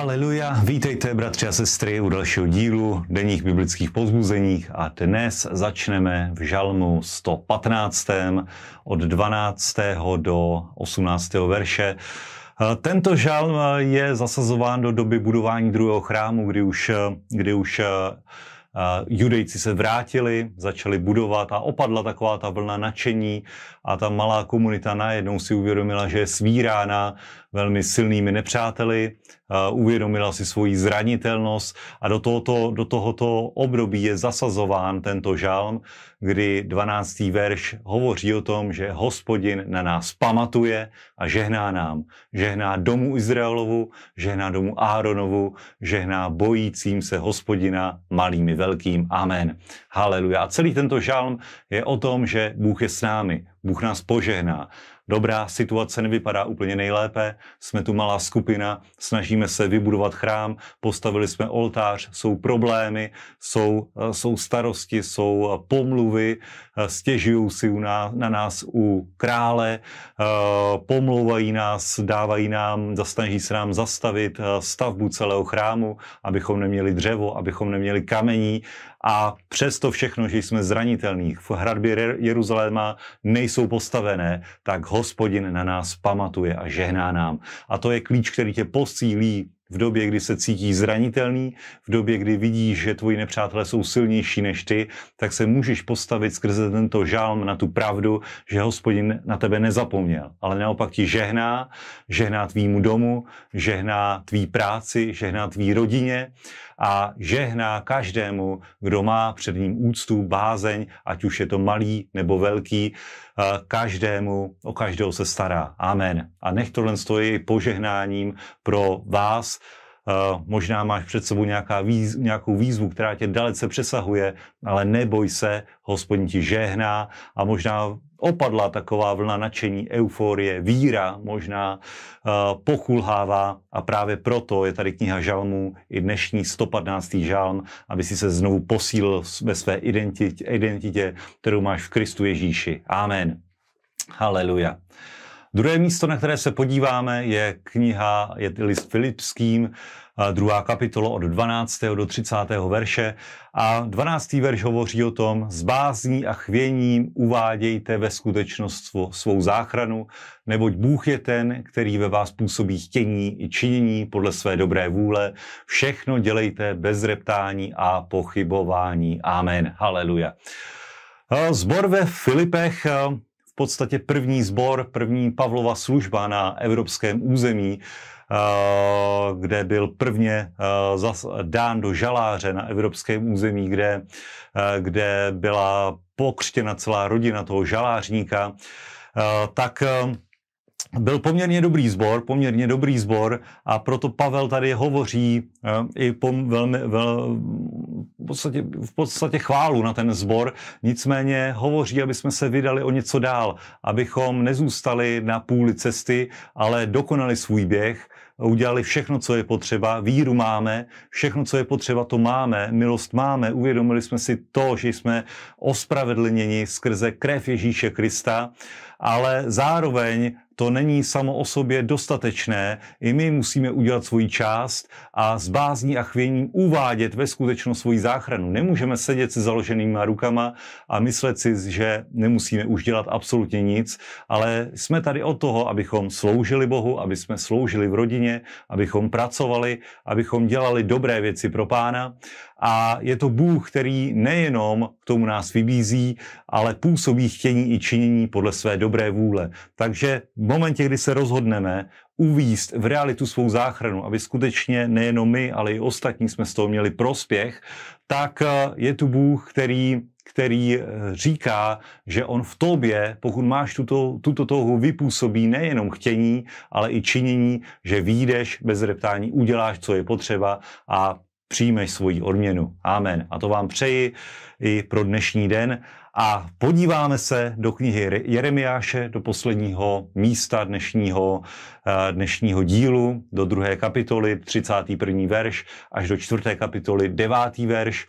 Haleluja, vítejte bratři a sestry u dalšího dílu denních biblických pozbuzeních a dnes začneme v žalmu 115. od 12. do 18. verše. Tento žalm je zasazován do doby budování druhého chrámu, kdy už, kdy už judejci se vrátili, začali budovat a opadla taková ta vlna nadšení a ta malá komunita najednou si uvědomila, že je svírána velmi silnými nepřáteli, uvědomila si svoji zranitelnost a do tohoto, do tohoto období je zasazován tento žalm, kdy 12. verš hovoří o tom, že hospodin na nás pamatuje a žehná nám. Žehná domu Izraelovu, žehná domu Áronovu, žehná bojícím se hospodina malým i velkým. Amen. Haleluja. A celý tento žalm je o tom, že Bůh je s námi. Bůh nás požehná. Dobrá situace nevypadá úplně nejlépe, jsme tu malá skupina, snažíme se vybudovat chrám, postavili jsme oltář, jsou problémy, jsou, jsou starosti, jsou pomluvy, stěžují si na, na nás u krále, pomlouvají nás, dávají nám, zasnaží se nám zastavit stavbu celého chrámu, abychom neměli dřevo, abychom neměli kamení a přesto všechno, že jsme zranitelní, v hradbě Jeruzaléma nejsou postavené, tak hospodin na nás pamatuje a žehná nám. A to je klíč, který tě posílí v době, kdy se cítí zranitelný, v době, kdy vidíš, že tvoji nepřátelé jsou silnější než ty, tak se můžeš postavit skrze tento žálm na tu pravdu, že hospodin na tebe nezapomněl, ale naopak ti žehná, žehná tvýmu domu, žehná tvý práci, žehná tvý rodině a žehná každému, kdo má před ním úctu, bázeň, ať už je to malý nebo velký, každému, o každého se stará. Amen. A nech tohle stojí požehnáním pro vás, možná máš před sebou nějaká výz, nějakou výzvu, která tě dalece přesahuje, ale neboj se, hospodin ti žehná a možná opadla taková vlna nadšení, euforie, víra možná uh, pokulhává a právě proto je tady kniha žalmů i dnešní 115. žalm, aby si se znovu posílil ve své identitě, identitě kterou máš v Kristu Ježíši. Amen. Haleluja. Druhé místo, na které se podíváme, je kniha, je list Filipským, druhá kapitola od 12. do 30. verše. A 12. verš hovoří o tom, s bázní a chvěním uvádějte ve skutečnost svou záchranu, neboť Bůh je ten, který ve vás působí chtění i činění podle své dobré vůle. Všechno dělejte bez reptání a pochybování. Amen. Haleluja. Zbor ve Filipech podstatě první zbor, první Pavlova služba na evropském území, Eh, kde byl prvně eh, dán do žaláře na evropském území, kde, eh, kde byla pokřtěna celá rodina toho žalářníka, tak byl poměrně dobrý sbor, poměrně dobrý sbor a proto Pavel tady hovoří i po velmi, vel, podstatě, v podstatě chválu na ten sbor, nicméně hovoří, aby jsme se vydali o něco dál, abychom nezůstali na půli cesty, ale dokonali svůj běh udělali všechno, co je potřeba, víru máme, všechno, co je potřeba, to máme, milost máme, uvědomili jsme si to, že jsme ospravedlněni skrze krev Ježíše Krista, ale zároveň to není samo o sobě dostatečné. I my musíme udělat svoji část a s bázní a chvěním uvádět ve skutečnost svoji záchranu. Nemůžeme sedět se založenýma rukama a myslet si, že nemusíme už dělat absolutně nic, ale jsme tady od toho, abychom sloužili Bohu, aby jsme sloužili v rodině, abychom pracovali, abychom dělali dobré věci pro Pána. A je to Bůh, který nejenom k tomu nás vybízí, ale působí chtění i činění podle své dobré vůle. Takže momentě, kdy se rozhodneme uvíst v realitu svou záchranu, aby skutečně nejenom my, ale i ostatní jsme z toho měli prospěch, tak eh, je tu Bůh, který, který eh, říká, že on v tobě, pokud máš tuto, tuto touhu, vypůsobí nejenom chtění, ale i činění, že výjdeš bez reptání, uděláš, co je potřeba a přijmeš svoji odměnu. Amen. A to vám přeji i pro dnešní den. A podíváme se do knihy Jeremiáše, do posledního místa dnešního, eh, dnešního dílu, do druhé kapitoly, 31. verš, až do čtvrté kapitoly, devátý verš.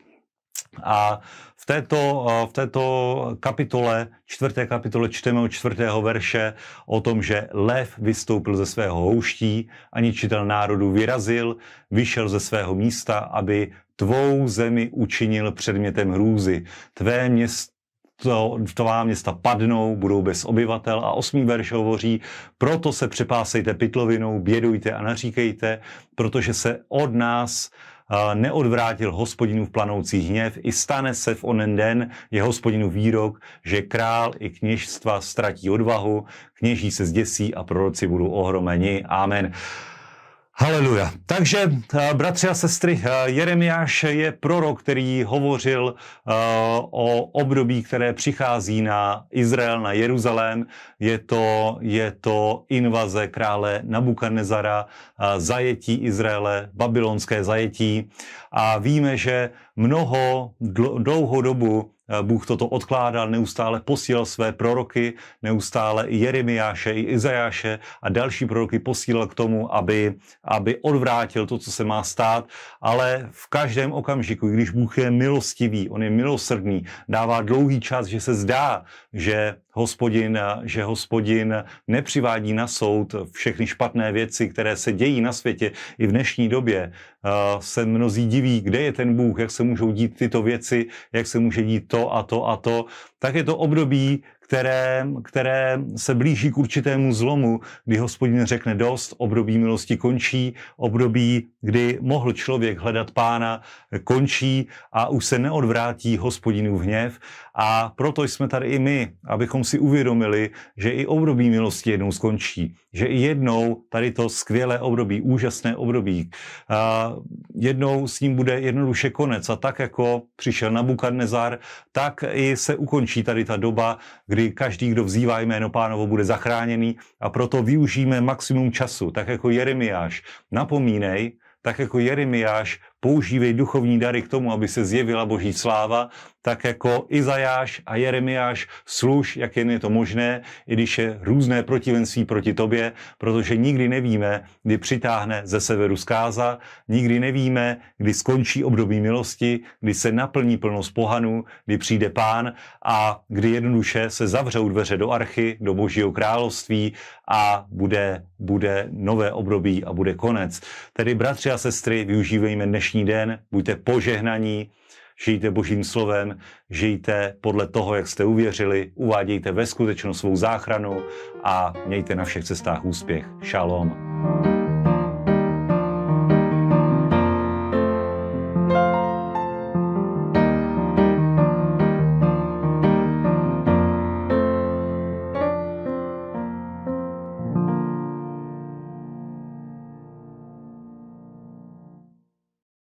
A v této, v této kapitole, čtvrté kapitole, čteme od čtvrtého verše o tom, že lev vystoupil ze svého houští a ničitel národu vyrazil, vyšel ze svého místa, aby tvou zemi učinil předmětem hrůzy. Tvé město to, tvá města padnou, budou bez obyvatel a osmý verš hovoří, proto se přepásejte pytlovinou, bědujte a naříkejte, protože se od nás neodvrátil hospodinu v planoucí hněv, i stane se v onen den je hospodinu výrok, že král i kněžstva ztratí odvahu, kněží se zděsí a proroci budou ohromeni. Amen. Haleluja. Takže, eh, bratři a sestry, eh, Jeremiáš je prorok, který hovořil eh, o období, které přichází na Izrael, na Jeruzalém. Je to, je to invaze krále Nabukadnezara, zajetí Izraele, babylonské zajetí. A víme, že mnoho, dlouhou dobu Bůh toto odkládal, neustále posílal své proroky, neustále i Jeremiáše, i Izajáše a další proroky posílal k tomu, aby, aby odvrátil to, co se má stát, ale v každém okamžiku, když Bůh je milostivý, on je milosrdný, dává dlouhý čas, že se zdá, že hospodin, že hospodin nepřivádí na soud všechny špatné věci, které se dějí na světě i v dnešní době. Se mnozí diví, kde je ten Bůh, jak se můžou dít tyto věci, jak se může dít to a to a to. Tak je to období, které, které se blíží k určitému zlomu, kdy hospodin řekne dost, období milosti končí, období, kdy mohl člověk hledat pána, končí a už se neodvrátí hospodinu v hněv. A proto jsme tady i my, abychom si uvědomili, že i období milosti jednou skončí. Že i jednou tady to skvělé období, úžasné období, a jednou s ním bude jednoduše konec. A tak jako přišel na Bukadnezar, tak i se ukončí tady ta doba, kdy kdy každý, kdo vzývá jméno pánovo, bude zachráněný a proto využijeme maximum času, tak jako Jeremiáš. Napomínej, tak jako Jeremiáš používej duchovní dary k tomu, aby se zjevila boží sláva, tak jako Izajáš a Jeremiáš služ, jak jen je to možné, i když je různé protivenství proti tobě, protože nikdy nevíme, kdy přitáhne ze severu zkáza, nikdy nevíme, kdy skončí období milosti, kdy se naplní plnost pohanů, kdy přijde pán a kdy jednoduše se zavřou dveře do archy, do božího království a bude, bude nové období a bude konec. Tedy bratři a sestry, využívejme dnešní den, buďte požehnaní, žijte božím slovem, žijte podle toho, jak jste uvěřili, uvádějte ve skutečnost svou záchranu a mějte na všech cestách úspěch. Shalom.